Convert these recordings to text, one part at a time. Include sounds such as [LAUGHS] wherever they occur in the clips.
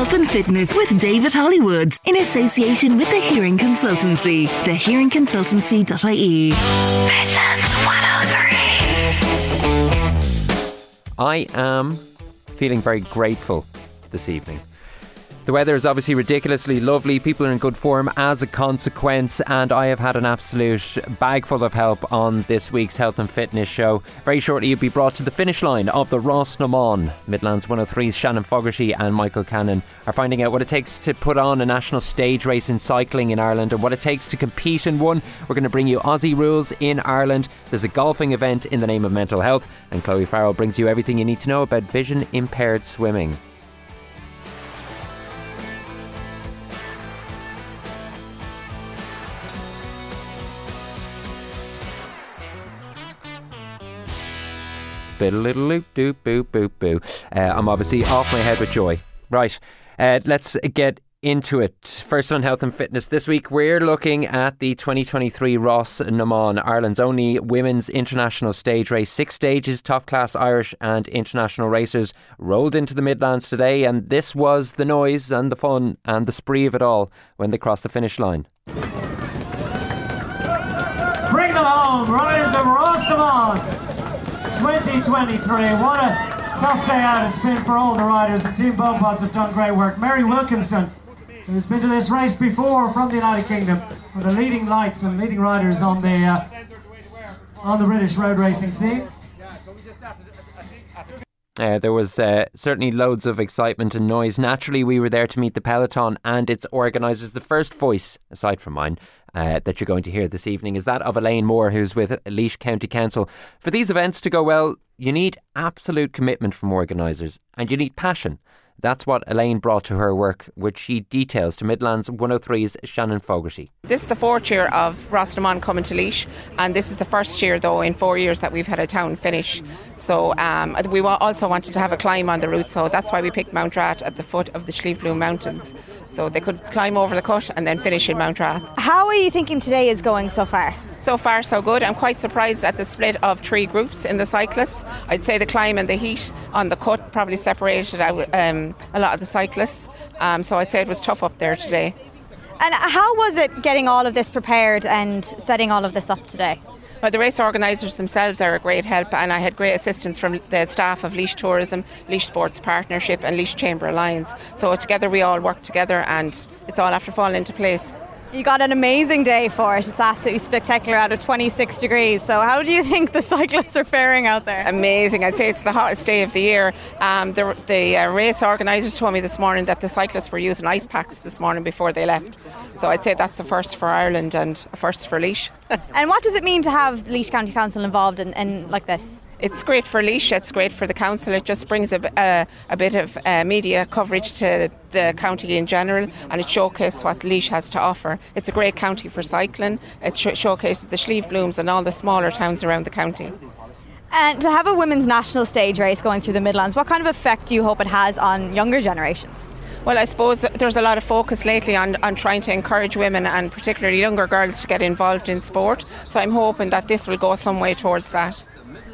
health and fitness with David Hollywoods in association with the Hearing Consultancy. TheHearingConsultancy.ie. Midlands 103. I am feeling very grateful this evening. The weather is obviously ridiculously lovely. People are in good form as a consequence, and I have had an absolute bag full of help on this week's health and fitness show. Very shortly, you'll be brought to the finish line of the Rás na mBan. Midlands 103's Shannon Fogarty and Michael Cannon are finding out what it takes to put on a national stage race in cycling in Ireland and what it takes to compete in one. We're going to bring you Aussie rules in Ireland. There's a golfing event in the name of mental health, and Chloe Farrell brings you everything you need to know about vision impaired swimming. Uh, I'm obviously off my head with joy. Right, uh, let's get into it. First on health and fitness this week, we're looking at the 2023 Rás na mBan, Ireland's only women's international stage race. Six stages, top class Irish and international racers rolled into the Midlands today, and this was the noise and the fun and the spree of it all when they crossed the finish line. Bring them home, Riders of Rás na mBan. 2023. What a tough day out it's been for all the riders. And Team Bonepods have done great work. Mary Wilkinson, who's been to this race before from the United Kingdom, of the leading lights and leading riders on the uh, on the British road racing scene. Uh, there was uh, certainly loads of excitement and noise. Naturally, we were there to meet the peloton and its organisers. The first voice, aside from mine, uh, that you're going to hear this evening is that of Elaine Moore, who's with Laois County Council. For these events to go well, you need absolute commitment from organisers and you need passion. That's what Elaine brought to her work, which she details to Midlands 103's Shannon Fogarty. This is the fourth year of Ros na coming to Laois, and this is the first year, though, in four years that we've had a town finish. So um, we also wanted to have a climb on the route, so that's why we picked Mountrath at the foot of the Bloom Mountains. So they could climb over the cut and then finish in Mountrath. How are you thinking today is going so far? So far, so good. I'm quite surprised at the split of three groups in the cyclists. I'd say the climb and the heat on the cut probably separated out um, a lot of the cyclists. Um, so I'd say it was tough up there today. And how was it getting all of this prepared and setting all of this up today? The race organisers themselves are a great help, and I had great assistance from the staff of Laois Tourism, Laois Sports Partnership, and Laois Chamber Alliance. So together we all work together, and it's all after falling into place. You got an amazing day for it. It's absolutely spectacular out of 26 degrees. So, how do you think the cyclists are faring out there? Amazing. I'd say it's the hottest day of the year. Um, the the uh, race organisers told me this morning that the cyclists were using ice packs this morning before they left. So, I'd say that's the first for Ireland and a first for Laois. [LAUGHS] and what does it mean to have Laois County Council involved in, in like this? It's great for Laois, it's great for the council. It just brings a, a, a bit of uh, media coverage to the county in general and it showcases what Laois has to offer. It's a great county for cycling. It sh- showcases the Slieve Blooms and all the smaller towns around the county. And to have a women's national stage race going through the Midlands, what kind of effect do you hope it has on younger generations? Well, I suppose there's a lot of focus lately on, on trying to encourage women and particularly younger girls to get involved in sport. So I'm hoping that this will go some way towards that.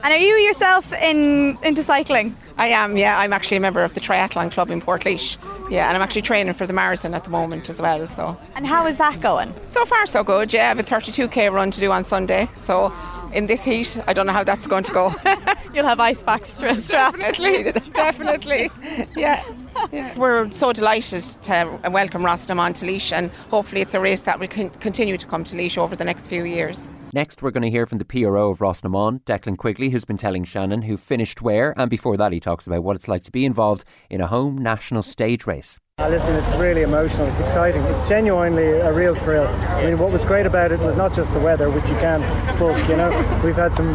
And are you yourself in into cycling? I am, yeah. I'm actually a member of the triathlon club in Portlaoise. Yeah, and I'm actually training for the marathon at the moment as well. So. And how is that going? So far, so good. Yeah, I have a 32k run to do on Sunday. So in this heat, I don't know how that's going to go. [LAUGHS] You'll have ice packs strapped. Definitely, [LAUGHS] definitely. Yeah. Yeah. We're so delighted to welcome Rás na mBan to Laois, and hopefully it's a race that will con- continue to come to Laois over the next few years. Next, we're going to hear from the PRO of Rás na mBan, Declan Quigley, who's been telling Shannon who finished where, and before that, he talks about what it's like to be involved in a home national stage race. Uh, listen, it's really emotional. It's exciting. It's genuinely a real thrill. I mean, what was great about it was not just the weather, which you can't book. You know, we've had some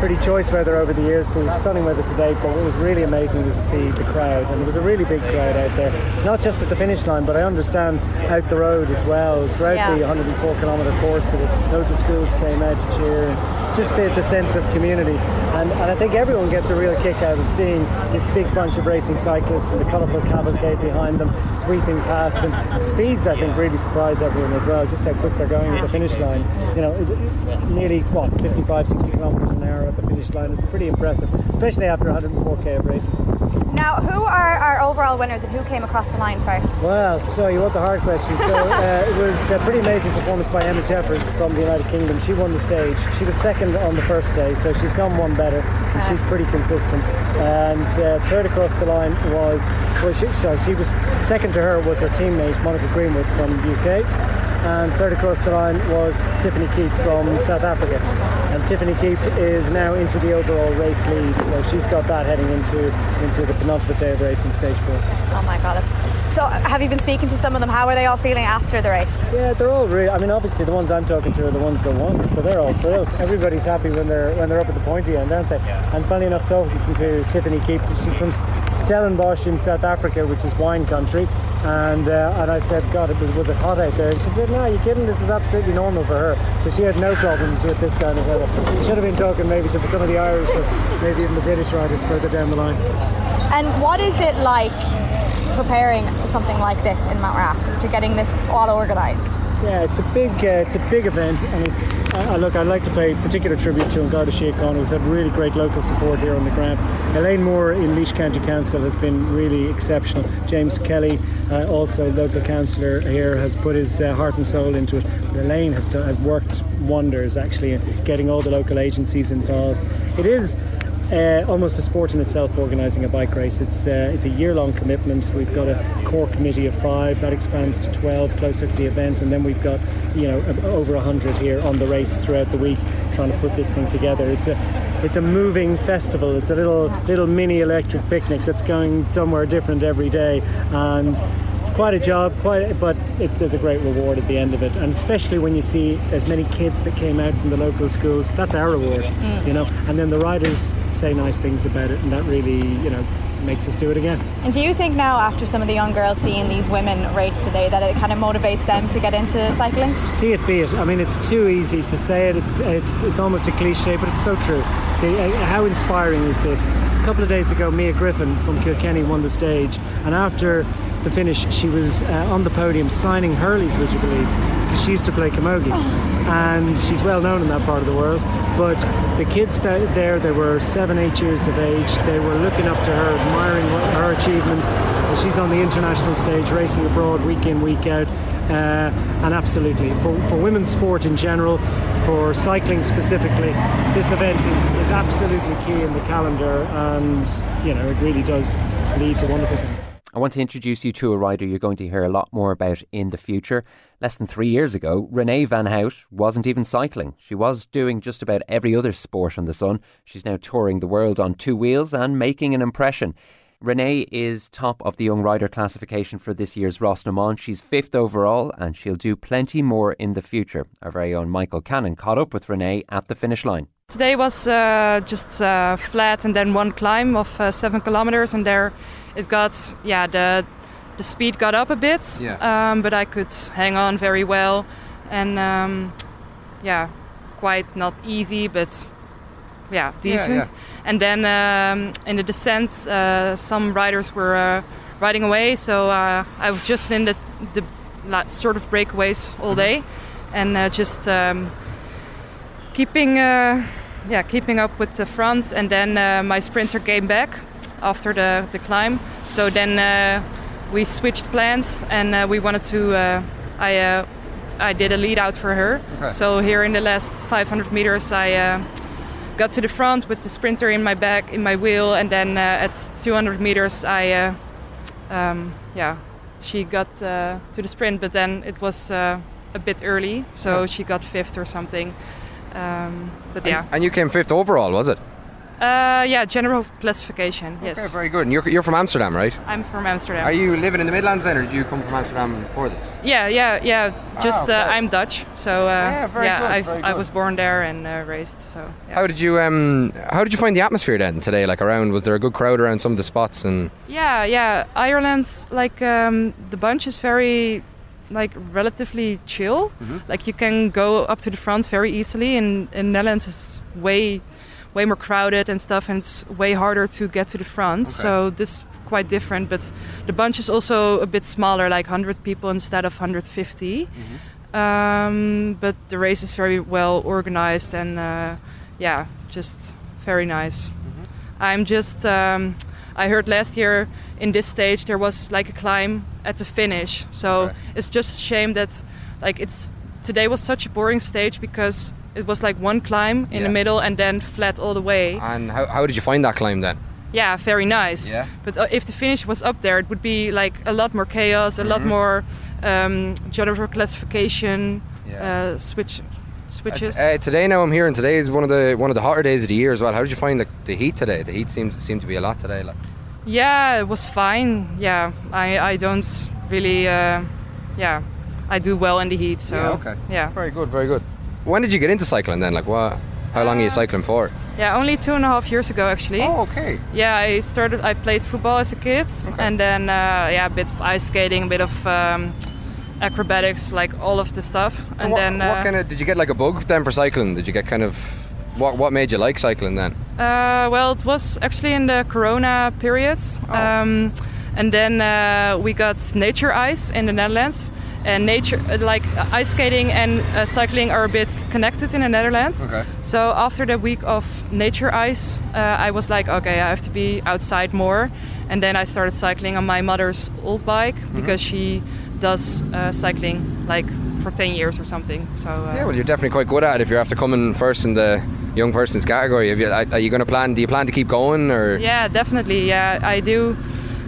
pretty choice weather over the years, but it was stunning weather today. But what was really amazing was the, the crowd, and there was a really big crowd out there. Not just at the finish line, but I understand out the road as well. Throughout Yeah. the 104 kilometre course, there were loads of schools came out to cheer, and just the, the sense of community. And, and I think everyone gets a real kick out of seeing this big bunch of racing cyclists and the colourful cavalcade behind them sweeping past. And speeds, I think, really surprise everyone as well. Just how quick they're going at the finish line. You know, nearly what 55, 60 kilometres an hour at the finish line. It's pretty impressive, especially after 104k of racing. Now, who are our overall winners and who came across the line first? Well, so you want the hard question. So uh, it was a pretty amazing performance by Emma Jeffers from the United Kingdom. She won the stage. She was second on the first day, so she's gone one better, and she's pretty consistent. And uh, third across the line was, well, she, sorry, she was second to her was her teammate Monica Greenwood from the UK and third across the line was Tiffany Keep from South Africa. And Tiffany Keep is now into the overall race lead, so she's got that heading into into the penultimate day of racing, stage four. Oh my god! So, have you been speaking to some of them? How are they all feeling after the race? Yeah, they're all really. I mean, obviously the ones I'm talking to are the ones that won, so they're all thrilled. Everybody's happy when they're when they're up at the pointy end, aren't they? And funny enough, talking to Tiffany Keep, she's from Stellenbosch in South Africa, which is wine country. And uh, and I said, God, it was was it hot out there? And she said, No, you're kidding. This is absolutely normal for her. So she had no problems with this kind of weather. We should have been talking maybe to some of the Irish or maybe even the British riders further down the line. And what is it like preparing something like this in Mountrath, after getting this all organised? Yeah, it's a big, uh, it's a big event, and it's. Uh, look, I'd like to pay particular tribute to Garda Síochána. We've had really great local support here on the ground. Elaine Moore in Laois County Council has been really exceptional. James Kelly, uh, also local councillor here, has put his uh, heart and soul into it. Elaine has done, has worked wonders actually in getting all the local agencies involved. It is uh, almost a sport in itself organising a bike race. It's uh, it's a year long commitment. We've got a core committee of five that expands to 12 closer to the event, and then we've got you know over 100 here on the race throughout the week trying to put this thing together. It's a it's a moving festival. It's a little little mini electric picnic that's going somewhere different every day, and it's quite a job, quite, but it, there's a great reward at the end of it, and especially when you see as many kids that came out from the local schools. That's our reward, mm. you know. And then the riders say nice things about it, and that really, you know, makes us do it again. And do you think now, after some of the young girls seeing these women race today, that it kind of motivates them to get into cycling? See it, be it. I mean, it's too easy to say it. It's it's it's almost a cliche, but it's so true. The, uh, how inspiring is this? A couple of days ago, Mia Griffin from Kilkenny won the stage, and after the finish, she was uh, on the podium signing Hurleys, would you believe? Because she used to play camogie, and she's well known in that part of the world. But the kids that there, they were seven, eight years of age. They were looking up to her, admiring her achievements. She's on the international stage, racing abroad week in, week out. Uh, and absolutely, for, for women's sport in general, for cycling specifically, this event is, is absolutely key in the calendar, and you know it really does lead to wonderful things. I want to introduce you to a rider you're going to hear a lot more about in the future. Less than three years ago, Renee Van Hout wasn't even cycling. She was doing just about every other sport on the sun. She's now touring the world on two wheels and making an impression. Renee is top of the young rider classification for this year's Roscommon. She's fifth overall and she'll do plenty more in the future. Our very own Michael Cannon caught up with Renee at the finish line. Today was uh, just uh, flat and then one climb of uh, seven kilometers, and there it got yeah the the speed got up a bit, yeah. um, but I could hang on very well, and um, yeah, quite not easy, but yeah, decent. Yeah, yeah. And then um, in the descent, uh, some riders were uh, riding away, so uh, I was just in the the sort of breakaways all mm-hmm. day, and uh, just um, keeping uh, yeah keeping up with the front, and then uh, my sprinter came back after the, the climb. So then uh, we switched plans and uh, we wanted to. Uh, I uh, I did a lead out for her. Okay. So here in the last 500 meters, I uh, got to the front with the sprinter in my back, in my wheel, and then at 200 meters, I um, yeah, she got to the sprint, but then it was a bit early, so she got fifth or something. Um, but and, yeah. And you came fifth overall, was it? Uh, yeah, general classification. Yes. Okay, very good. And you're, you're from Amsterdam, right? I'm from Amsterdam. Are you living in the Midlands then, or did you come from Amsterdam for this? Yeah, yeah, yeah. Just ah, okay. uh, I'm Dutch, so uh, yeah, very yeah, good, i very good. I was born there and uh, raised. So. Yeah. How did you um How did you find the atmosphere then today? Like around, was there a good crowd around some of the spots and? Yeah, yeah. Ireland's like um, the bunch is very like relatively chill. Mm-hmm. Like you can go up to the front very easily. In in Netherlands, is way way more crowded and stuff, and it's way harder to get to the front. Okay. So this quite different, but the bunch is also a bit smaller, like 100 people instead of 150. Mm-hmm. Um, but the race is very well organized, and uh, yeah, just very nice. I'm just. Um, I heard last year in this stage there was like a climb at the finish, so Okay. it's just a shame that like it's today was such a boring stage because it was like one climb in Yeah. the middle and then flat all the way. And how, how did you find that climb then? Yeah, very nice. Yeah. But uh, if the finish was up there, it would be like a lot more chaos, a Mm-hmm. lot more um, general classification Yeah. uh, switch switches. Uh, today now I'm here, and today is one of the one of the hotter days of the year as well. How did you find the, the heat today? The heat seems seemed to be a lot today. Like. yeah, it was fine. Yeah, I I don't really. Uh, yeah, I do well in the heat. So Yeah, okay. Yeah. Very good, very good. When did you get into cycling then? Like what? How long are you cycling for? Yeah, only two and a half years ago actually. Oh, okay. Yeah, I started. I played football as a kid, and then uh, yeah, a bit of ice skating, a bit of um, acrobatics, like all of the stuff. And what, then what uh, kind of did you get like a bug then for cycling? Did you get kind of what what made you like cycling then? Uh, well, it was actually in the Corona periods, um, and then uh, we got nature ice in the Netherlands. And nature, uh, like uh, ice skating and uh, cycling, are a bit connected in the Netherlands. Okay. So after the week of nature ice, uh, I was like, okay, I have to be outside more. And then I started cycling on my mother's old bike because she does uh, cycling like for 10 years or something. So uh, Yeah, well, you're definitely quite good at it if you're after coming first in the young person's category. You, are you going to plan? Do you plan to keep going or? Yeah, definitely. Yeah, I do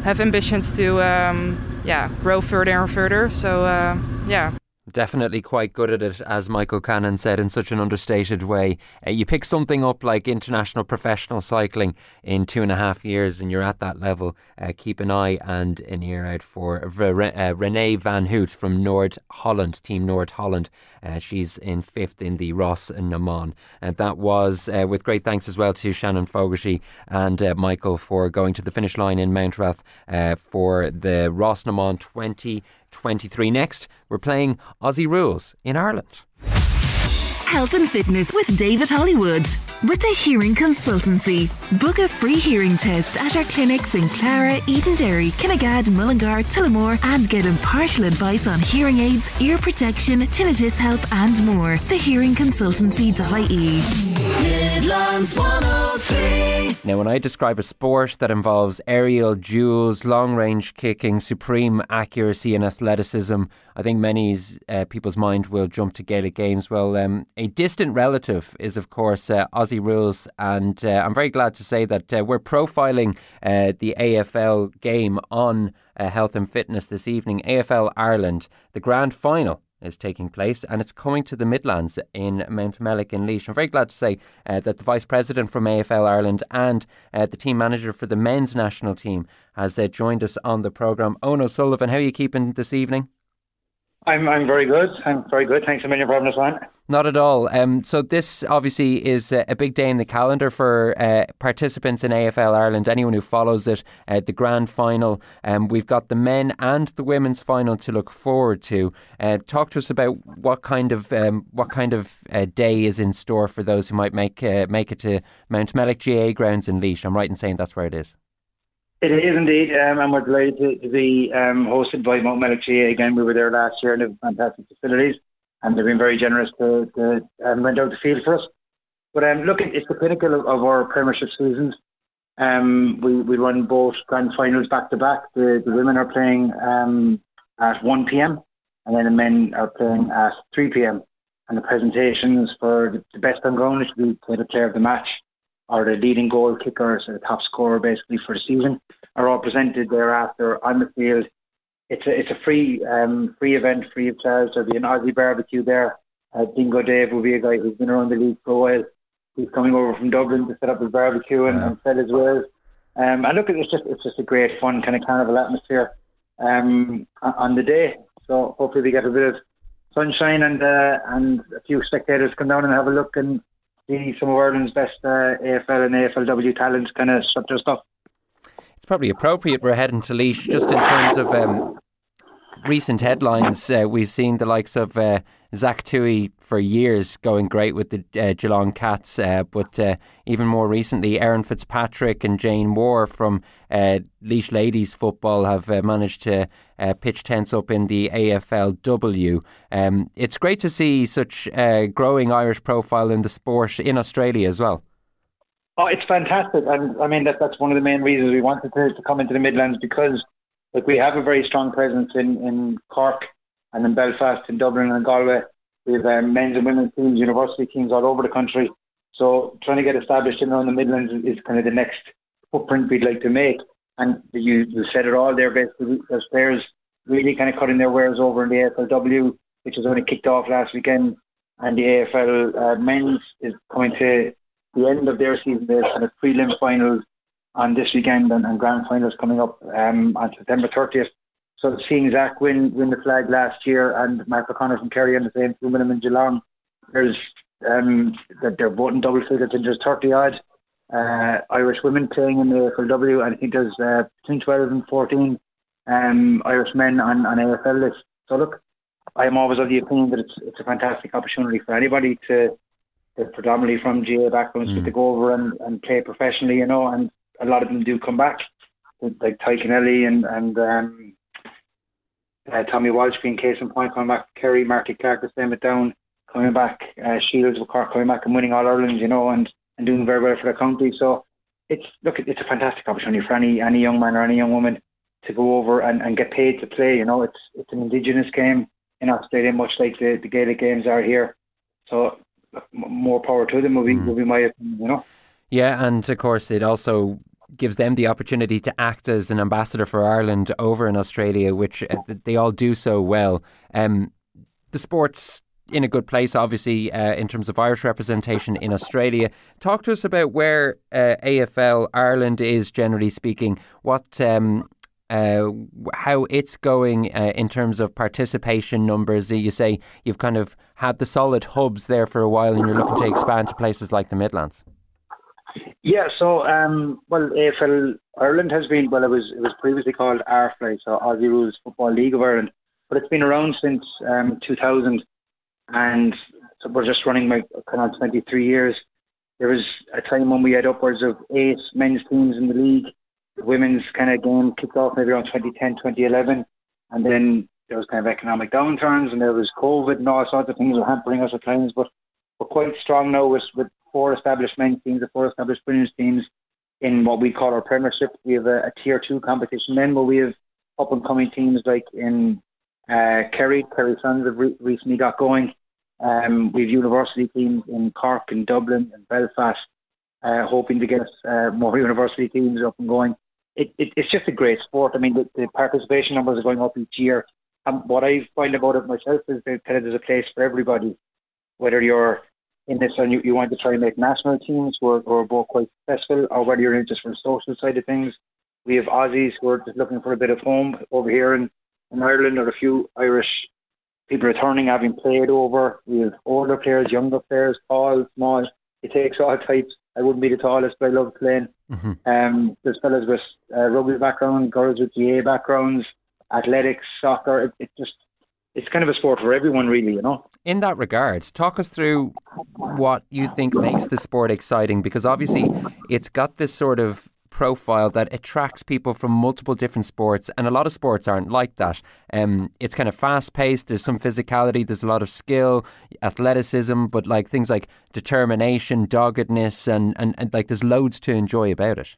have ambitions to um, yeah grow further and further. So uh, yeah. Definitely quite good at it, as Michael Cannon said in such an understated way. Uh, you pick something up like international professional cycling in two and a half years, and you're at that level. Uh, keep an eye and an ear out for uh, Renee Van Hoot from Nord Holland, Team Nord Holland. Uh, she's in fifth in the Rás na mBan. And that was uh, with great thanks as well to Shannon Fogarty and uh, Michael for going to the finish line in Mountrath uh, for the Rás na mBan 2023. Next, we're playing Aussie Rules in Ireland. Health and fitness with David Hollywood. With the Hearing Consultancy. Book a free hearing test at our clinics in Clara, Edenderry, Kinnegad, Mullingar, Tullamore, and get impartial advice on hearing aids, ear protection, tinnitus help, and more. Thehearingconsultancy.ie. Midlands 103. Now, when I describe a sport that involves aerial duels, long range kicking, supreme accuracy, and athleticism, I think many uh, people's mind will jump to Gaelic games. Well, um, a distant relative is, of course, uh, Aussie Rules, and uh, I'm very glad to say that uh, we're profiling uh, the AFL game on uh, health and fitness this evening. AFL Ireland, the grand final is taking place, and it's coming to the Midlands in Mountmellick in Laois. I'm very glad to say uh, that the Vice President from AFL Ireland and uh, the team manager for the men's national team has uh, joined us on the programme. Owen Sullivan, how are you keeping this evening? I'm I'm very good. I'm very good. Thanks a million for having us on. Not at all. Um, so this obviously is a, a big day in the calendar for uh, participants in AFL Ireland. Anyone who follows it, uh, the grand final. Um, we've got the men and the women's final to look forward to. Uh, talk to us about what kind of um, what kind of uh, day is in store for those who might make uh, make it to Mountmellick GA grounds in Laois. I'm right in saying that's where it is. It is indeed, um, and we're delighted to, to be um, hosted by Mountmellick again. We were there last year and they have fantastic facilities, and they've been very generous to, to um, rent out the field for us. But um, look, it's the pinnacle of, of our Premiership seasons. Um, we we run both grand finals back to back. The the women are playing um, at 1 p.m. and then the men are playing at 3 p.m. And the presentations for the, the best on ground, which will be the player of the match, or the leading goal kickers so the top scorer basically for the season, are all presented thereafter on the field. It's a it's a free um, free event, free of charge. There'll be an Aussie barbecue there. Uh, Dingo Dave will be a guy who's been around the league for a while. He's coming over from Dublin to set up his barbecue and, and sell his wares. Um, and look, it's just it's just a great fun kind of carnival atmosphere um, on on the day. So hopefully we get a bit of sunshine and uh, and a few spectators come down and have a look and see some of Ireland's best uh, AFL and AFLW talents kind of their stuff. It's probably appropriate we're heading to Laois just in terms of um, recent headlines. Uh, we've seen the likes of uh, Zach Tuohy for years going great with the uh, Geelong Cats, uh, but uh, even more recently, Erin Fitzpatrick and Jane Moore from uh, Laois Ladies Football have uh, managed to uh, pitch tents up in the AFLW. Um, it's great to see such uh, growing Irish profile in the sport in Australia as well. Oh, it's fantastic, and I mean that that's one of the main reasons we wanted to, to come into the Midlands because like we have a very strong presence in in Cork and in Belfast, in Dublin and Galway. We have um, men's and women's teams, university teams all over the country. So trying to get established in around the Midlands is kind of the next footprint we'd like to make. And you, you said it all there, basically, there's players really kind of cutting their wares over in the AFLW, which has only kicked off last weekend. And the AFL uh, men's is coming to the end of their season. There's kind of prelim finals on this weekend and, and grand finals coming up um, on September 30th. So seeing Zach win win the flag last year and Mark O'Connor from Kerry on the same two minimum in Geelong, there's um, that they're voting double figures and there's 30 odd uh, Irish women playing in the AFLW and I think there's uh, between 12 and 14 um, Irish men on, on AFL list. So look, I am always of the opinion that it's it's a fantastic opportunity for anybody to, to predominantly from GA backgrounds mm. to go over and, and play professionally, you know, and a lot of them do come back, like Tadhg Kennelly and and um, uh, Tommy Walsh being case in point coming back, Kerry, Marty Clarke the same at down coming back, uh, Shields with Cork coming back and winning All Ireland, you know, and, and doing very well for the county. So it's look, it's a fantastic opportunity for any any young man or any young woman to go over and, and get paid to play. You know, it's it's an indigenous game in Australia, much like the, the Gaelic games are here. So more power to them will be, mm. will be my opinion, you know. Yeah, and of course it also gives them the opportunity to act as an ambassador for Ireland over in Australia, which uh, they all do so well. Um, the sports in a good place, obviously, uh, in terms of Irish representation in Australia. Talk to us about where uh, AFL Ireland is, generally speaking. What um, uh, how it's going uh, in terms of participation numbers. You say you've kind of had the solid hubs there for a while, and you're looking to expand to places like the Midlands. Yeah, so um, well, AFL Ireland has been well, it was it was previously called ARFLI, so Aussie Rules Football League of Ireland, but it's been around since um, 2000, and so we're just running like kind of 23 years. There was a time when we had upwards of eight men's teams in the league the women's kind of game kicked off maybe around 2010, 2011, and then there was kind of economic downturns and there was COVID and all sorts of things were hampering us at times. But we're quite strong now with, with four established men's teams and four established women's teams in what we call our Premiership. We have a, a tier two competition then where we have up and coming teams like in uh, Kerry, Kerry Suns have re- recently got going. Um, we have university teams in Cork and Dublin and Belfast, uh, hoping to get uh, more [LAUGHS] university teams up and going it, it, it's just a great sport. I mean, the, the participation numbers are going up each year. And what I find about it myself is that kind of there's a place for everybody, whether you're in this and you, you want to try and make national teams who are, who are both quite successful, or whether you're interested in just for the social side of things. We have Aussies who are just looking for a bit of home over here in, in Ireland, or a few Irish people returning having played over. We have older players, younger players, tall, small. It takes all types. I wouldn't be the tallest, but I love playing. Mm-hmm. Um, there's fellas with uh, rugby background, girls with GA backgrounds, athletics, soccer. It, it just it's kind of a sport for everyone, really, you know. In that regard, talk us through what you think makes the sport exciting, because obviously it's got this sort of profile that attracts people from multiple different sports, and a lot of sports aren't like that. Um, it's kind of fast paced. There's some physicality. There's a lot of skill, athleticism, but like things like determination, doggedness, and and, and like there's loads to enjoy about it.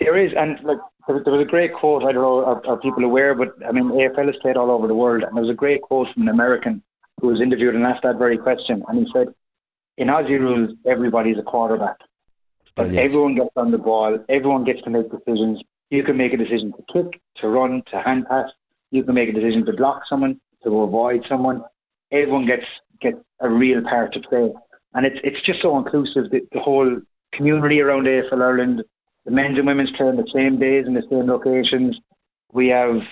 There is, and like there was a great quote. I don't know are, are people aware, but I mean AFL is played all over the world, and there was a great quote from an American who was interviewed and asked that very question, and he said, "In Aussie rules, everybody's a quarterback." Oh, but yes. everyone gets on the ball. Everyone gets to make decisions. You can make a decision to kick, to run, to hand pass. You can make a decision to block someone, to avoid someone. Everyone gets gets a real part to play, and it's it's just so inclusive. The, the whole community around AFL Ireland, the men's and women's play on the same days in the same locations. We have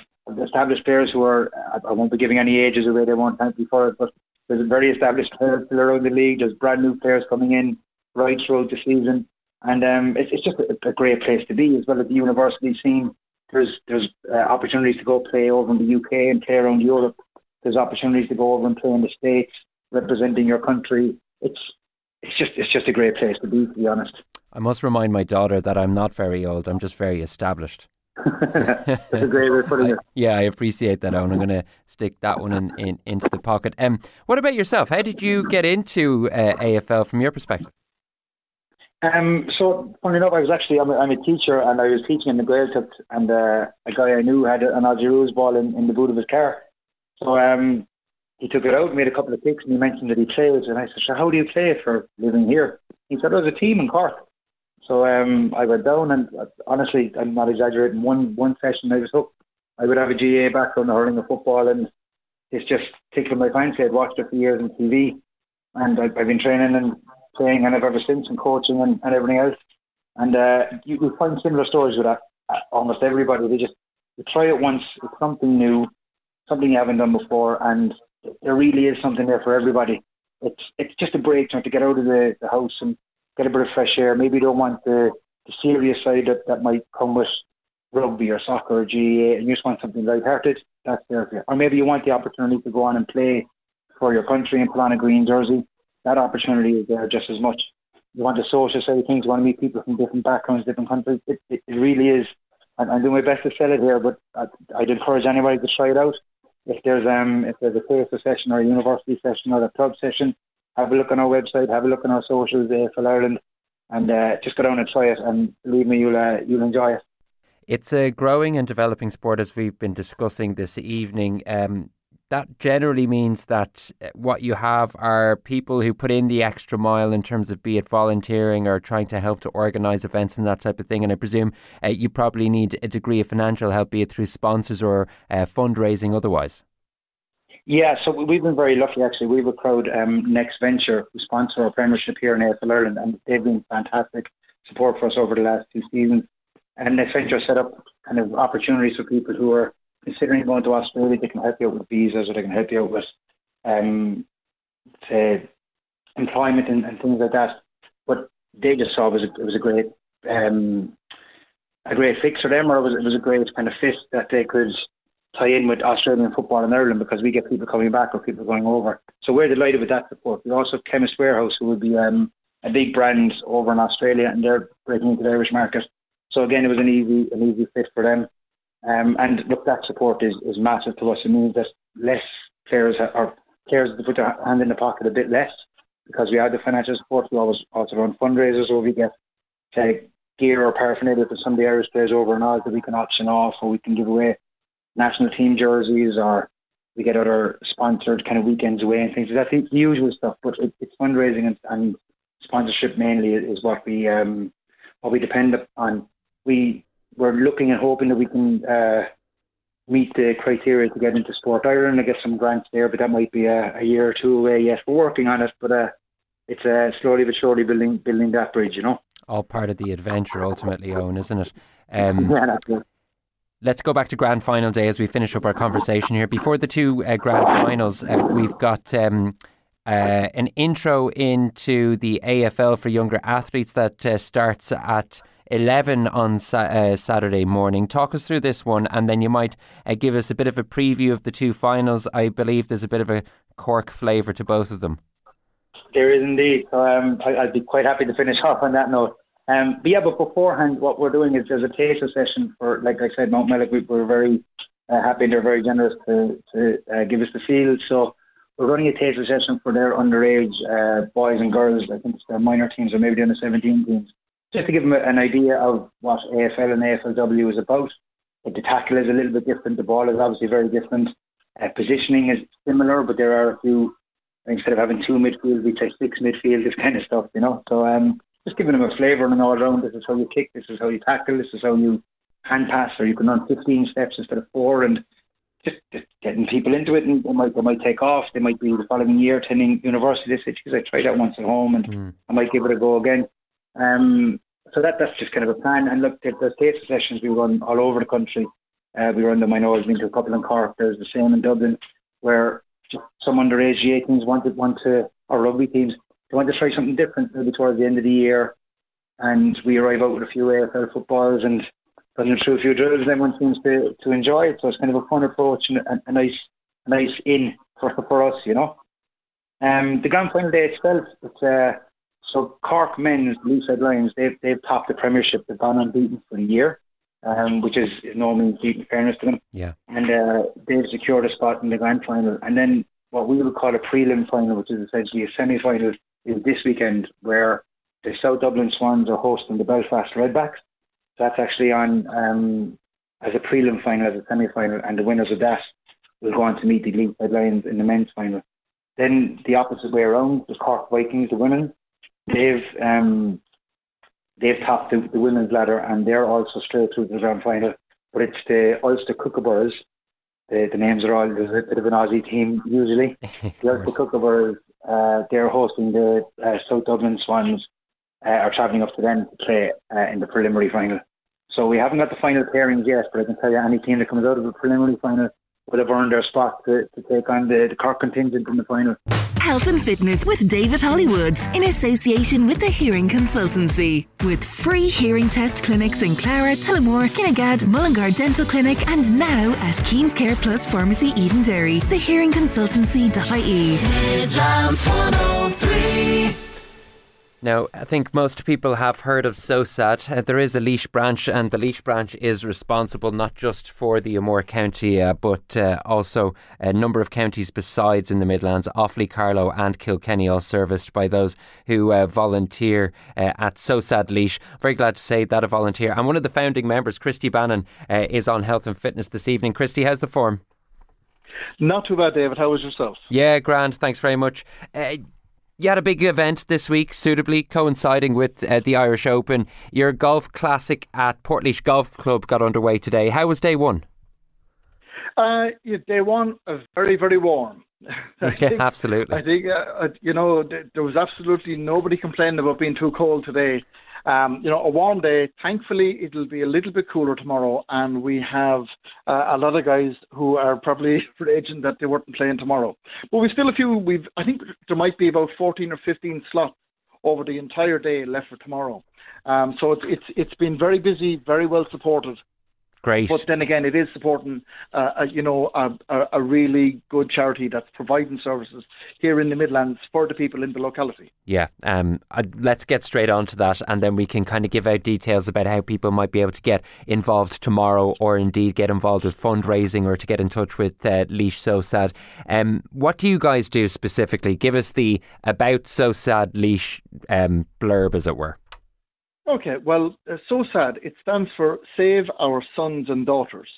established players who are I won't be giving any ages away. They won't thank me for it, but there's a very established players around the league. There's brand new players coming in right throughout the season. And um, it's, it's just a, a, great place to be as well as the university scene. There's there's uh, opportunities to go play over in the UK and play around Europe. There's opportunities to go over and play in the States, representing your country. It's it's just it's just a great place to be, to be honest. I must remind my daughter that I'm not very old. I'm just very established. [LAUGHS] That's a great way of putting [LAUGHS] it. Yeah, I appreciate that, and I'm going to stick that one in, in, into the pocket. Um, what about yourself? How did you get into uh, AFL from your perspective? Um, so, funny enough, I was actually, I'm a, I'm a teacher and I was teaching in the Gaeltacht and uh, a guy I knew had an Algiroos ball in, in the boot of his car. So um, he took it out, made a couple of kicks and he mentioned that he plays. And I said, so how do you play for living here? He said, there's a team in Cork. So um, I went down and uh, honestly, I'm not exaggerating, one one session I was hooked. I would have a GA background hurling of football and it's just tickled my fancy. I'd watched it for years on TV and I've, I've been training and playing and I've ever since and coaching and, and everything else. And uh, you will find similar stories with that. Uh, almost everybody, they just they try it once. It's something new, something you haven't done before, and there really is something there for everybody. It's it's just a break to get out of the, the house and get a bit of fresh air. Maybe don't want the, the serious side that, that might come with rugby or soccer or GAA, and you just want something light-hearted. That's there for you. Or maybe you want the opportunity to go on and play for your country and put on a green jersey that opportunity is there just as much. You want the social side of things, you want to meet people from different backgrounds, different countries. It, it, it really is. I'm doing my best to sell it here, but I'd, I'd encourage anybody to try it out. If there's um if there's a theatre session or a university session or a club session, have a look on our website, have a look on our socials, AFL Ireland, and uh, just go down and try it. And believe me, you'll uh, you'll enjoy it. It's a growing and developing sport, as we've been discussing this evening. Um, that generally means that uh, what you have are people who put in the extra mile in terms of be it volunteering or trying to help to organise events and that type of thing. And I presume uh, you probably need a degree of financial help, be it through sponsors or uh, fundraising otherwise. Yeah, so we've been very lucky actually. We have a crowd, um, Next Venture, who sponsor our Premiership here in AFL Ireland, and they've been fantastic support for us over the last two seasons. And Next Venture set up kind of opportunities for people who are considering going to Australia, they can help you out with visas or they can help you out with um, say, employment and, and things like that. But they just saw it was a, it was a great um, a great fix for them, or it was it was a great kind of fit that they could tie in with Australian football in Ireland because we get people coming back or people going over. So we're delighted with that support. We also have Chemist Warehouse, who will be um, a big brand over in Australia, and they're breaking into the Irish market. So again, it was an easy an easy fit for them. Um, and look, that support is, is massive to us. It means that less players or players put their hand in the pocket a bit less because we have the financial support. We always also run fundraisers where we get say gear or paraphernalia for some of the Irish players over and out that we can auction off or we can give away national team jerseys or we get other sponsored kind of weekends away and things like that. The usual stuff, but it, it's fundraising and, and sponsorship mainly is what we um, what we depend on. We we're looking and hoping that we can uh, meet the criteria to get into Sport Ireland and get some grants there, but that might be a, a year or two away yet. We're working on it, but uh, it's uh, slowly but surely building building that bridge, you know. All part of the adventure, ultimately, Owen, isn't it? Um, [LAUGHS] yeah, that's. Let's go back to grand final day as we finish up our conversation here. Before the two uh, grand finals, uh, we've got um, uh, an intro into the AFL for younger athletes that uh, starts at 11 on sa- uh, Saturday morning. Talk us through this one, and then you might uh, give us a bit of a preview of the two finals. I believe there's a bit of a Cork flavour to both of them. There is indeed. So um, I, would be quite happy to finish [LAUGHS] off on that note. Um, but yeah, but beforehand, what we're doing is there's a taster session for, like I said, Mountmellick. We, we're very uh, happy and they're very generous to, to uh, give us the field. So we're running a taster session for their underage uh, boys and girls. I think it's their minor teams or maybe the under 17 teams just to give them an idea of what AFL and AFLW is about. The tackle is a little bit different. The ball is obviously very different. Uh, positioning is similar, but there are a few. Instead of having two midfield, we play six midfield. This [LAUGHS] kind of stuff, you know. So um, just giving them a flavour and an all round. This is how you kick. This is how you tackle. This is how you hand pass, or you can run 15 steps instead of four, and just, just getting people into it. And they might they might take off. They might be the following year attending university. They say, "Geez, I tried that once at home, and mm. I might give it a go again." Um, so that that's just kind of a plan. And look, there's taster sessions we run all over the country. Uh, we run them. I know I've been to a couple in Cork. There's the same in Dublin, where some underage GA teams wanted want to, or rugby teams, they want to try something different maybe towards the end of the year. And we arrive out with a few AFL footballers and run them through a few drills. And everyone seems to, to enjoy it. So it's kind of a fun approach and a, a nice a nice in for for us, you know. Um, the grand final day itself, it's uh, so Cork men's Leeside Lions, they've they've topped the Premiership. They've gone unbeaten for a year, um, which is, is no means deep in fairness to them. Yeah. And uh, they've secured a spot in the grand final. And then what we would call a prelim final, which is essentially a semi final, is this weekend where the South Dublin Swans are hosting the Belfast Redbacks. So that's actually on um, as a prelim final, as a semi final, and the winners of that will go on to meet the Leeside Lions in the men's final. Then the opposite way around, the Cork Vikings, the women, they've um, they've topped the, the women's ladder and they're also straight through the grand final. But it's the Ulster Kookaburras. The, the names are all there's a bit of an Aussie team usually. [LAUGHS] the Ulster Kookaburras, uh, they're hosting the uh, South Dublin Swans. Uh, are travelling up to them to play uh, in the preliminary final. So we haven't got the final pairings yet, but I can tell you any team that comes out of the preliminary final will have earned their spot to, to take on the, the Cork contingent in the final. Health and fitness with David Hollywood in association with the Hearing Consultancy. With free hearing test clinics in Clara, Tullamore, Kinnegad, Mullingar Dental Clinic, and now at Keen's Care Plus Pharmacy Edenderry. Thehearingconsultancy.ie. Midlands 103. Now, I think most people have heard of SOSAD. Uh, there is a Laois branch, and the Laois branch is responsible not just for the O'Moore County, uh, but uh, also a number of counties besides in the Midlands. Offaly, Carlow, and Kilkenny, all serviced by those who uh, volunteer uh, at SOSAD Laois. Very glad to say that a volunteer. And one of the founding members, Christy Bannon, uh, is on health and fitness this evening. Christy, how's the form? Not too bad, David. How was yourself? Yeah, grand. Thanks very much. Uh, you had a big event this week, suitably coinciding with uh, the Irish Open. Your golf classic at Portlaoise Golf Club got underway today. How was day one? Uh, yeah, day one was very, very warm. [LAUGHS] yeah, think, absolutely. I think, uh, you know, there was absolutely nobody complaining about being too cold today. Um, you know, a warm day. Thankfully, it'll be a little bit cooler tomorrow, and we have uh, a lot of guys who are probably [LAUGHS] raging that they weren't playing tomorrow. But we still have a few. We've I think there might be about 14 or 15 slots over the entire day left for tomorrow. Um, so it's it's it's been very busy, very well supported. Great. But then again, it is supporting, uh, a, you know, a, a, a, really good charity that's providing services here in the Midlands for the people in the locality. Yeah. Um, uh, let's get straight on to that, and then we can kind of give out details about how people might be able to get involved tomorrow, or indeed get involved with fundraising, or to get in touch with uh, SOSAD. Um, what do you guys do specifically? Give us the about SOSAD Laois um, blurb, as it were. Okay, well, uh, SOSAD. It stands for Save Our Sons and Daughters.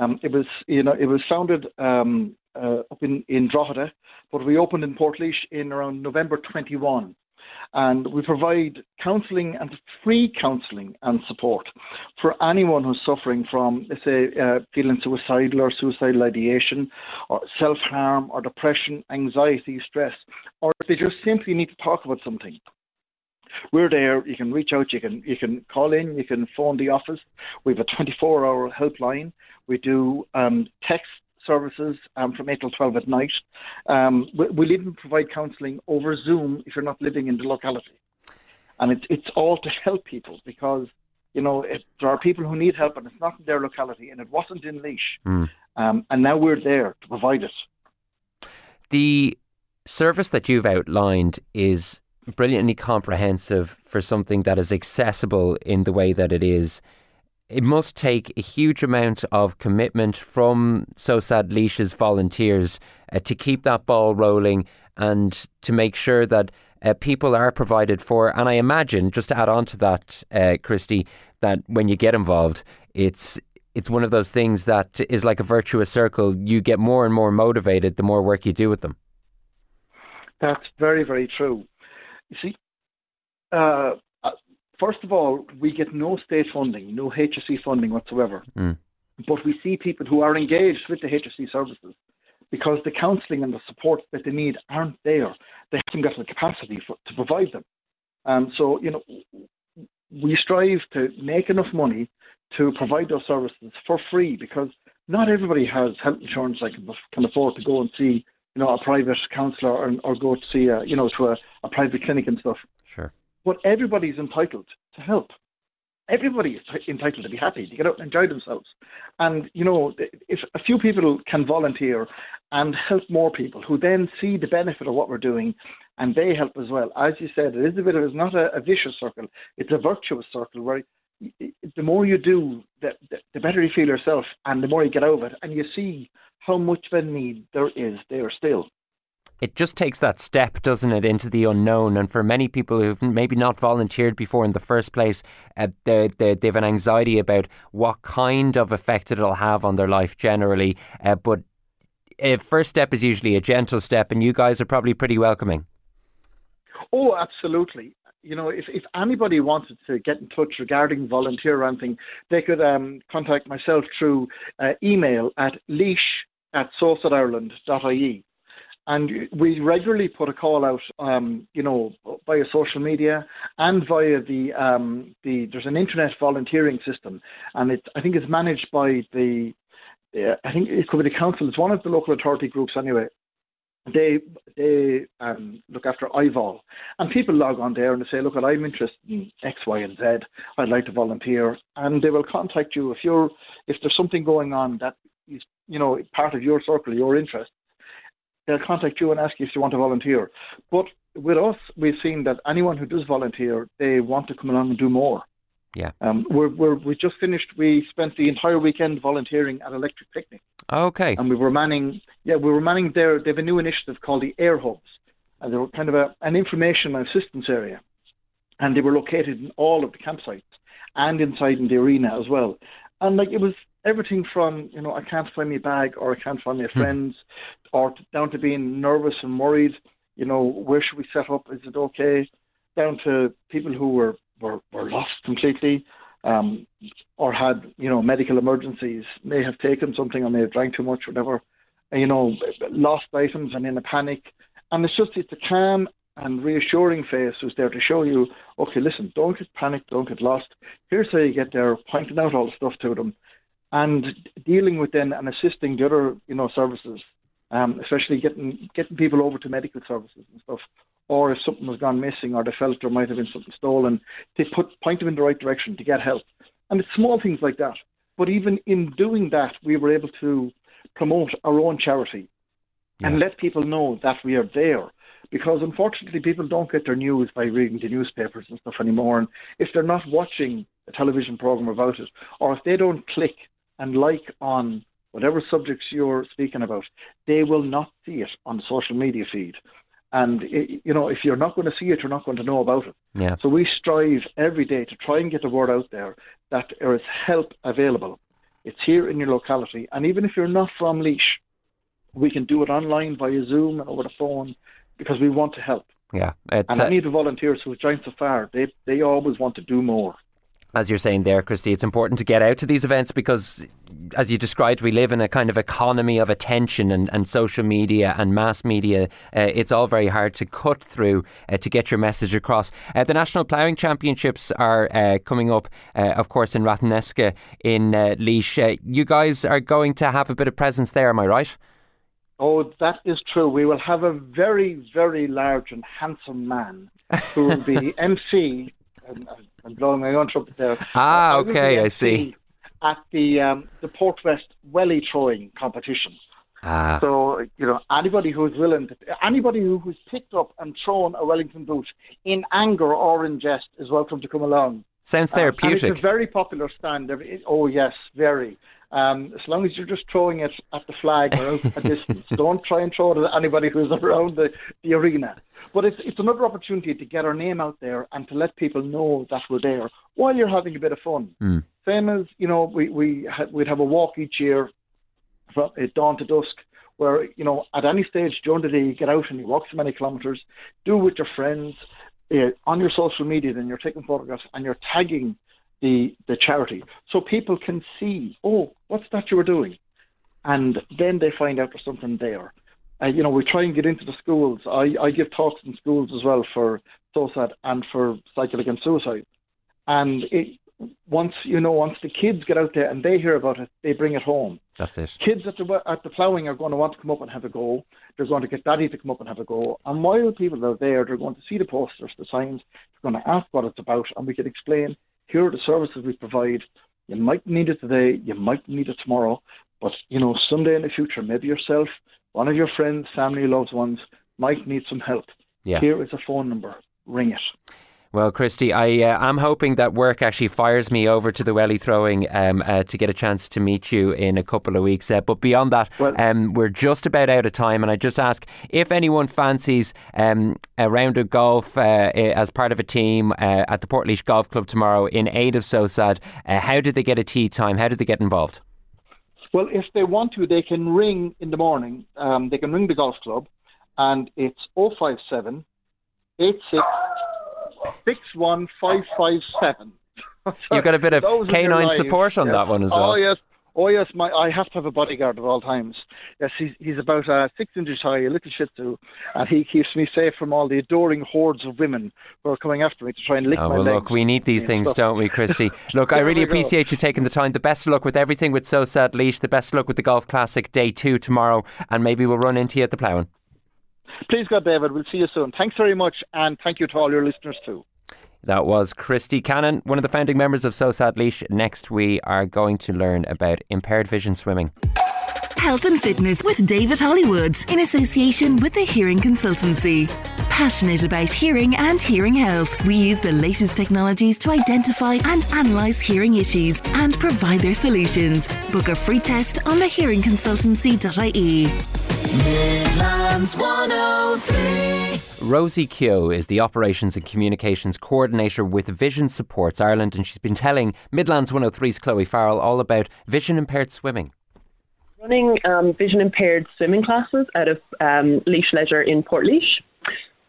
Um, it was, you know, it was founded um, uh, up in in Drogheda, but we opened in Portlaoise in around November 21, and we provide counselling and free counselling and support for anyone who's suffering from, let's say, uh, feeling suicidal or suicidal ideation, or self harm, or depression, anxiety, stress, or if they just simply need to talk about something we're there. You can reach out. You can you can call in. You can phone the office. We have a 24-hour helpline. We do um, text services um, from 8 till 12 at night. Um, we, we'll even provide counselling over Zoom if you're not living in the locality. And it's it's all to help people because you know if there are people who need help and it's not in their locality and it wasn't in Laois, mm. um, and now we're there to provide it. The service that you've outlined is brilliantly comprehensive for something that is accessible in the way that it is. It must take a huge amount of commitment from SOSAD Laois's volunteers uh, to keep that ball rolling and to make sure that uh, people are provided for. And I imagine, just to add on to that, uh, Christy, that when you get involved, it's it's one of those things that is like a virtuous circle. You get more and more motivated the more work you do with them. That's very, very true. You see, uh, uh, first of all, we get no state funding, no HSE funding whatsoever. Mm. But we see people who are engaged with the HSE services because the counselling and the support that they need aren't there. They haven't got the capacity for, to provide them. Um, so, you know, we strive to make enough money to provide those services for free because not everybody has health insurance like can afford to go and see you know, a private counsellor or, or go to see, a, you know, to a, a private clinic and stuff. Sure. But everybody's entitled to help. Everybody is entitled to be happy, to get out and enjoy themselves. And, you know, if a few people can volunteer and help more people who then see the benefit of what we're doing and they help as well. As you said, it is a bit of, it's not a, a vicious circle, it's a virtuous circle where the more you do, the, the, better you feel yourself, and the more you get out of it, and you see how much of a need there is there still. it just takes that step, doesn't it, into the unknown. And for many people who've maybe not volunteered before in the first place, uh, they, they, they have an anxiety about what kind of effect it'll have on their life generally. Uh, but a first step is usually a gentle step, and you guys are probably pretty welcoming. Oh, absolutely. You know, if, if anybody wanted to get in touch regarding volunteer or anything, they could um, contact myself through uh, email at laois at sosadireland.ie. And we regularly put a call out, um, you know, via social media and via the um, the. There's an internet volunteering system, and it I think it's managed by the. Uh, I think it could be the council. It's one of the local authority groups anyway. They they um, look after IVOL, and people log on there and they say, "Look, I'm interested in X, Y, and Z. I'd like to volunteer," and they will contact you if you're if there's something going on that is you know part of your circle, your interest they'll contact you and ask you if you want to volunteer. But with us, we've seen that anyone who does volunteer, they want to come along and do more. Yeah. Um, we're, we're, we just finished, we spent the entire weekend volunteering at Electric Picnic. Okay. And we were manning, yeah, we were manning there. They have a new initiative called the Air Hubs. And they were kind of a, an information and assistance area. And they were located in all of the campsites and inside in the arena as well. And like it was everything from you know I can't find my bag or I can't find my hmm. friends, or to, down to being nervous and worried. You know where should we set up? Is it okay? Down to people who were were, were lost completely, um, or had you know medical emergencies, may have taken something or may have drank too much, whatever. You know, lost items and in a panic. And it's just it's a calm and reassuring face who's there to show you, okay, listen, don't get panicked, don't get lost. Here's how you get there, pointing out all the stuff to them and dealing with them and assisting the other you know services, um, especially getting getting people over to medical services and stuff. Or if something has gone missing, or they felt there might have been something stolen, they put point them in the right direction to get help. And it's small things like that. But even in doing that, we were able to promote our own charity yeah. and let people know that we are there. Because unfortunately, people don't get their news by reading the newspapers and stuff anymore. And if they're not watching a television program about it, or if they don't click and like on whatever subjects you're speaking about, they will not see it on the social media feed. And you know, if you're not going to see it, you're not going to know about it. Yeah. So we strive every day to try and get the word out there that there is help available. It's here in your locality, and even if you're not from Laois, we can do it online via Zoom and over the phone because we want to help. Yeah, and any of the volunteers who've joined so far, they they always want to do more as you're saying there, Christy, it's important to get out to these events because, as you described, we live in a kind of economy of attention and, and social media and mass media. Uh, it's all very hard to cut through uh, to get your message across. Uh, the National Ploughing Championships are uh, coming up, uh, of course, in Ratheniska in uh, Laois. you guys are going to have a bit of presence there, am I right? Oh, that is true. We will have a very, very large and handsome man who will be [LAUGHS] MC I'm, I'm blowing my own trumpet there. Ah, okay, I see. At the um, the Portwest welly throwing competition. Ah. So you know anybody who's willing, to, anybody who, who's picked up and thrown a Wellington boot in anger or in jest is welcome to come along. Sounds therapeutic. Uh, it's a very popular stand. Oh yes, very. Um, as long as you're just throwing it at the flag or out a distance, [LAUGHS] don't try and throw it at anybody who's around the, the arena. But it's it's another opportunity to get our name out there and to let people know that we're there while you're having a bit of fun. Mm. Same as you know, we we ha- we'd have a walk each year from dawn to dusk, where you know at any stage during the day you get out and you walk so many kilometres, do it with your friends. Uh, on your social media, then you're taking photographs and you're tagging the the charity, so people can see, oh, what's that you were doing, and then they find out there's something there. Uh, you know, we try and get into the schools. I, I give talks in schools as well for SOSAD and for Cycle Against Suicide. And it, once you know, once the kids get out there and they hear about it, they bring it home. That's it. Kids at the at the ploughing are going to want to come up and have a go. They're going to get daddy to come up and have a go. And while people are there, they're going to see the posters, the signs. They're going to ask what it's about, and we can explain. Here are the services we provide. You might need it today. You might need it tomorrow. But you know, someday in the future, maybe yourself, one of your friends, family, loved ones might need some help. Yeah. Here is a phone number. Ring it. Well, Christy, I uh, am hoping that work actually fires me over to the welly throwing um, uh, to get a chance to meet you in a couple of weeks. Uh, but beyond that, well, um, we're just about out of time, and I just ask if anyone fancies um, a round of golf uh, as part of a team uh, at the Portlaoise Golf Club tomorrow in aid of SOSAD. Uh, how did they get a tee time? How did they get involved? Well, if they want to, they can ring in the morning. Um, they can ring the golf club, and it's 057 86 61557. [LAUGHS] You've got a bit of canine support on yes. that one as well. Oh yes, oh yes. My I have to have a bodyguard at all times. Yes, he's he's about uh, six inches high, a little Shih Tzu, and he keeps me safe from all the adoring hordes of women who are coming after me to try and lick oh, my well, legs. Look, we need these [LAUGHS] things, don't we, Christy? Look, [LAUGHS] I really appreciate you taking the time. The best of luck with everything with SOSAD Laois. The best of luck with the Golf Classic Day Two tomorrow, and maybe we'll run into you at the ploughing. Please God, David, we'll see you soon. Thanks very much, and thank you to all your listeners too. That was Christy Cannon, one of the founding members of SOSAD Laois. Next, we are going to learn about impaired vision swimming. Health and fitness with David Hollywood in association with the Hearing Consultancy. Passionate about hearing and hearing health, we use the latest technologies to identify and analyse hearing issues and provide their solutions. Book a free test on thehearingconsultancy.ie. Midlands 103. Rosie Keogh is the Operations and Communications Coordinator with Vision Supports Ireland, and she's been telling Midlands 103's Chloe Farrell all about vision impaired swimming. Running um, vision impaired swimming classes out of um, Laois Leisure in Portlaoise.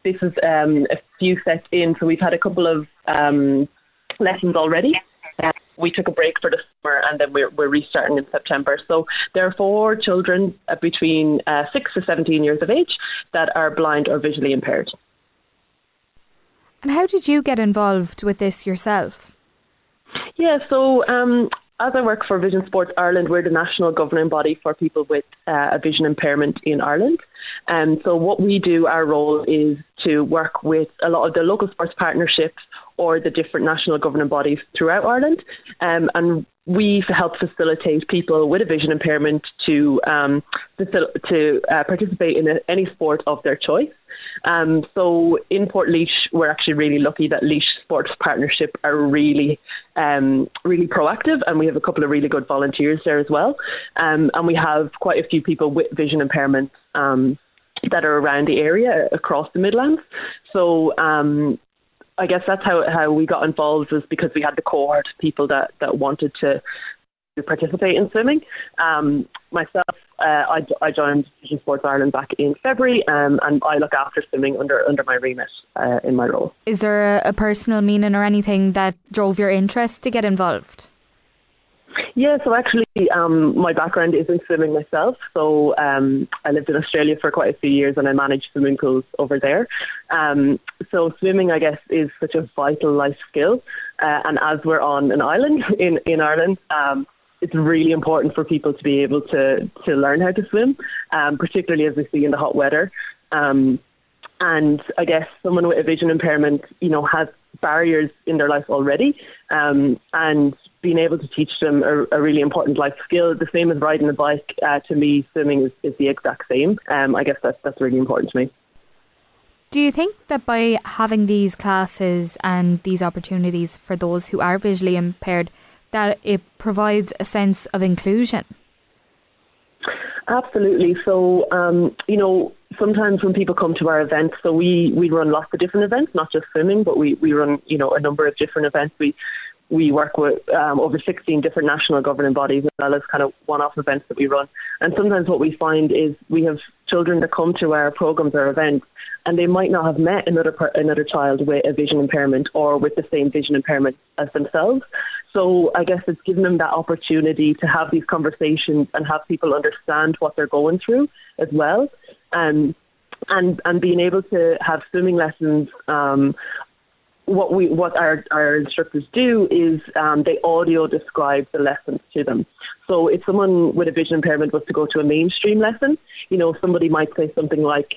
This is um, a few sets in, so we've had a couple of um, lessons already. Uh, we took a break for the summer and then we're, we're restarting in September. So there are four children uh, between uh, 6 to 17 years of age that are blind or visually impaired. And how did you get involved with this yourself? Yeah, so um, as I work for Vision Sports Ireland, we're the national governing body for people with uh, a vision impairment in Ireland. And um, so what we do, our role is to work with a lot of the local sports partnerships or the different national governing bodies throughout Ireland. Um, and we help facilitate people with a vision impairment to um, to uh, participate in a, any sport of their choice. Um, so in Portlaoise, we're actually really lucky that Laois Sports Partnership are really, um, really proactive, and we have a couple of really good volunteers there as well. Um, and we have quite a few people with vision impairments um, that are around the area across the Midlands. So um, I guess that's how how we got involved was because we had the cohort of people that that wanted to participate in swimming. Um, myself, uh, I, I joined Vision Sports Ireland back in February, um, and I look after swimming under under my remit uh, in my role. Is there a, a personal meaning or anything that drove your interest to get involved? Yeah, so actually, um, my background is in swimming myself. So um, I lived in Australia for quite a few years, and I managed swimming pools over there. Um, so swimming, I guess, is such a vital life skill. Uh, and as we're on an island [LAUGHS] in in Ireland, um, it's really important for people to be able to to learn how to swim, um, particularly as we see in the hot weather. Um, and I guess someone with a vision impairment, you know, has barriers in their life already, um, and being able to teach them a, a, really important life skill, the same as riding a bike. Uh, to me, swimming is, is the exact same. Um, I guess that's that's really important to me. Do you think that by having these classes and these opportunities for those who are visually impaired, that it provides a sense of inclusion? Absolutely. So, um, you know, sometimes when people come to our events, so we, we run lots of different events, not just swimming, but we, we run, you know, a number of different events. We we work with um, over 16 different national governing bodies as well as kind of one-off events that we run. And sometimes what we find is we have children that come to our programs or events and they might not have met another another child with a vision impairment or with the same vision impairment as themselves. So I guess it's given them that opportunity to have these conversations and have people understand what they're going through as well. Um, and and being able to have swimming lessons um, what we what our, our instructors do is um, they audio describe the lessons to them. So if someone with a vision impairment was to go to a mainstream lesson, you know, somebody might say something like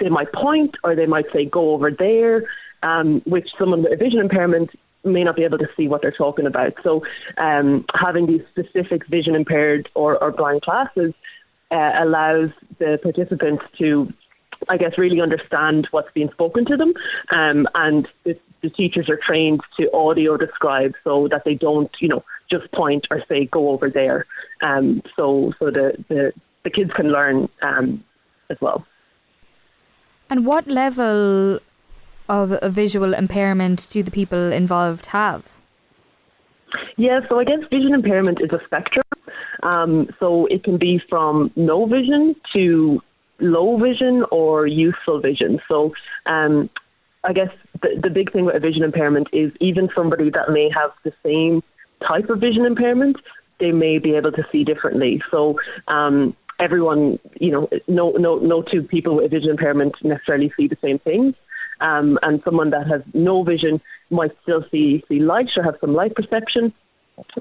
they might point or they might say go over there, um, which someone with a vision impairment may not be able to see what they're talking about. So um, having these specific vision impaired or, or blind classes uh, allows the participants to I guess, really understand what's being spoken to them. Um, and the, the teachers are trained to audio describe so that they don't, you know, just point or say, go over there. Um, so so the, the, the kids can learn um, as well. And what level of a visual impairment do the people involved have? Yeah, so I guess vision impairment is a spectrum. Um, so it can be from no vision to low vision or useful vision. So um, I guess the, the big thing with a vision impairment is even somebody that may have the same type of vision impairment, they may be able to see differently. So um, everyone, you know, no, no, no two people with a vision impairment necessarily see the same things. Um, and someone that has no vision might still see see light or have some light perception.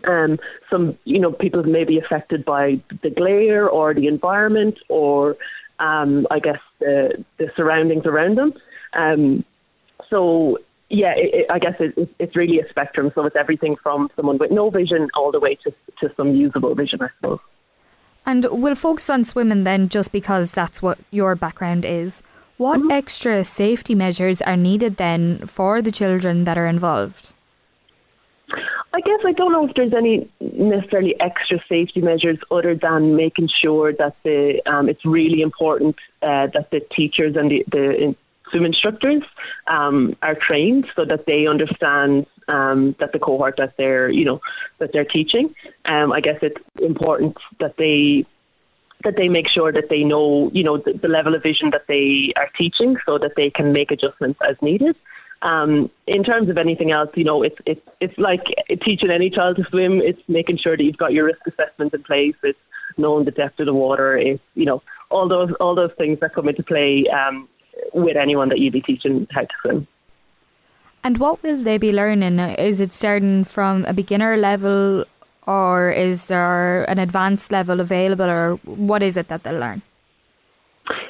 Um, some, you know, people may be affected by the glare or the environment or, um, I guess, the, the surroundings around them. Um, so, yeah, it, it, I guess it, it's really a spectrum. So it's everything from someone with no vision all the way to, to some usable vision, I suppose. And we'll focus on swimming then, just because that's what your background is. What mm-hmm. extra safety measures are needed then for the children that are involved? I guess I don't know if there's any necessarily extra safety measures other than making sure that the um, it's really important uh, that the teachers and the, the swim instructors um, are trained so that they understand um, that the cohort that they're you know that they're teaching. Um, I guess it's important that they that they make sure that they know you know the, the level of vision that they are teaching so that they can make adjustments as needed. Um, in terms of anything else, you know, it's it's it's like teaching any child to swim. It's making sure that you've got your risk assessment in place. It's knowing the depth of the water. It's you know all those all those things that come into play um, with anyone that you be teaching how to swim. And what will they be learning? Is it starting from a beginner level, or is there an advanced level available, or what is it that they'll learn?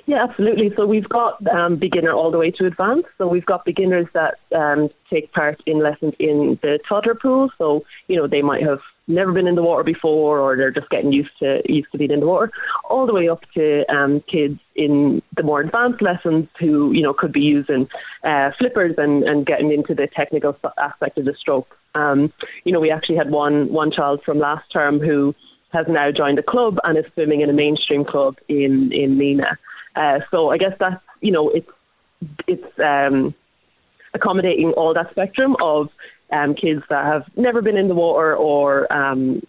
Yeah, absolutely. So we've got um, beginner all the way to advanced. So we've got beginners that um, take part in lessons in the toddler pool. So you know they might have never been in the water before, or they're just getting used to used to being in the water. All the way up to um, kids in the more advanced lessons who you know could be using uh, flippers and, and getting into the technical aspect of the stroke. Um, you know, we actually had one one child from last term who has now joined a club and is swimming in a mainstream club in in Nenagh. Uh, so I guess that's you know it's it's um, accommodating all that spectrum of um, kids that have never been in the water or um,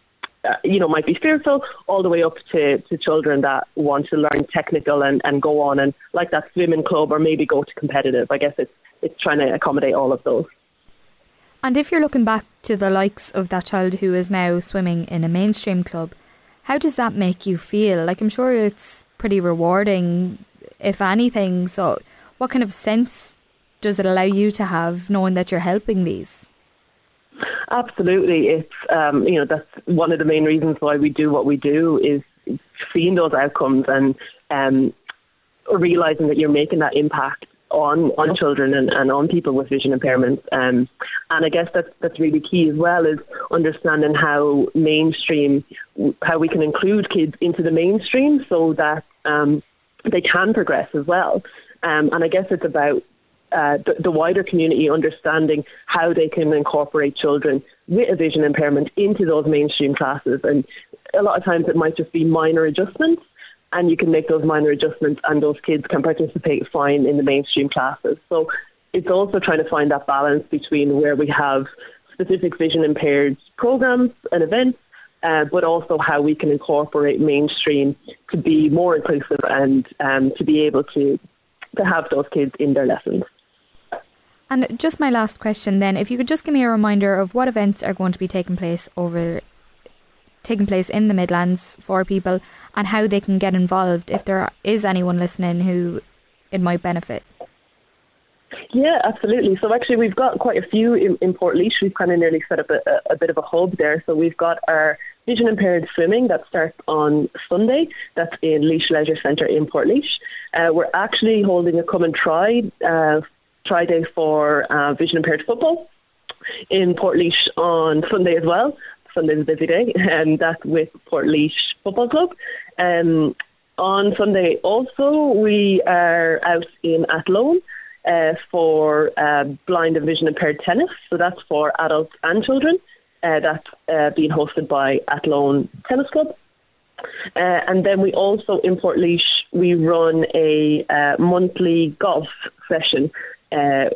uh, you know might be fearful, all the way up to, to children that want to learn technical and, and go on and like that swimming club or maybe go to competitive. I guess it's it's trying to accommodate all of those. And if you're looking back to the likes of that child who is now swimming in a mainstream club, how does that make you feel? Like, I'm sure it's pretty rewarding, if anything. So, what kind of sense does it allow you to have knowing that you're helping these? Absolutely, it's um, you know that's one of the main reasons why we do what we do is seeing those outcomes and um, realizing that you're making that impact on on children and, and on people with vision impairments. Um, and I guess that's that's really key as well is understanding how mainstream how we can include kids into the mainstream so that um, they can progress as well. Um, and I guess it's about uh, the, the, wider community understanding how they can incorporate children with a vision impairment into those mainstream classes. And a lot of times it might just be minor adjustments and you can make those minor adjustments and those kids can participate fine in the mainstream classes. So it's also trying to find that balance between where we have specific vision impaired programs and events, uh, but also how we can incorporate mainstream to be more inclusive and um, to be able to to have those kids in their lessons. And just my last question then, if you could just give me a reminder of what events are going to be taking place over taking place in the Midlands for people and how they can get involved if there is anyone listening who it might benefit. Yeah, absolutely. So actually, we've got quite a few in, in Portlaoise. We've kind of nearly set up a, a, bit of a hub there. So we've got our vision impaired swimming that starts on Sunday. That's in Laois Leisure Centre in Portlaoise. Uh, we're actually holding a come and try uh, try day for uh, vision impaired football in Portlaoise on Sunday as well. Sunday's a busy day, [LAUGHS] and that's with Portlaoise Football Club. Um, on Sunday, also, we are out in Athlone uh, for uh, blind and vision impaired tennis. So that's for adults and children. Uh, that's uh, being hosted by Athlone Tennis Club. Uh, and then we also in Portlaoise we run a uh, monthly golf session uh,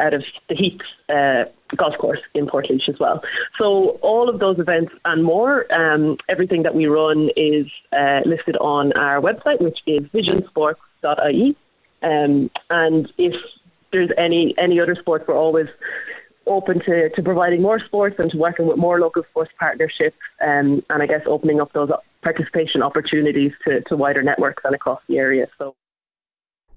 out of the Heath uh, golf course in Portlaoise as well. So all of those events and more, um, everything that we run is uh, listed on our website, which is visionsports.ie. Um, and if there's any any other sports, we're always open to, to providing more sports and to working with more local sports partnerships um, and I guess opening up those participation opportunities to, to wider networks and across the area. So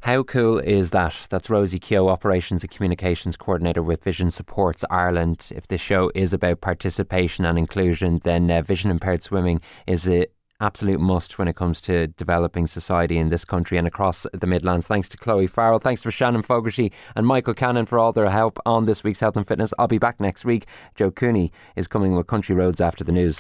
how cool is that? That's Rosie Keogh, Operations and Communications Coordinator with Vision Supports Ireland. If this show is about participation and inclusion, then uh, vision impaired swimming is a absolute must when it comes to developing society in this country and across the Midlands. Thanks to Chloe Farrell. Thanks for Shannon Fogarty and Michael Cannon for all their help on this week's Health and Fitness. I'll be back next week. Joe Cooney is coming with Country Roads after the news.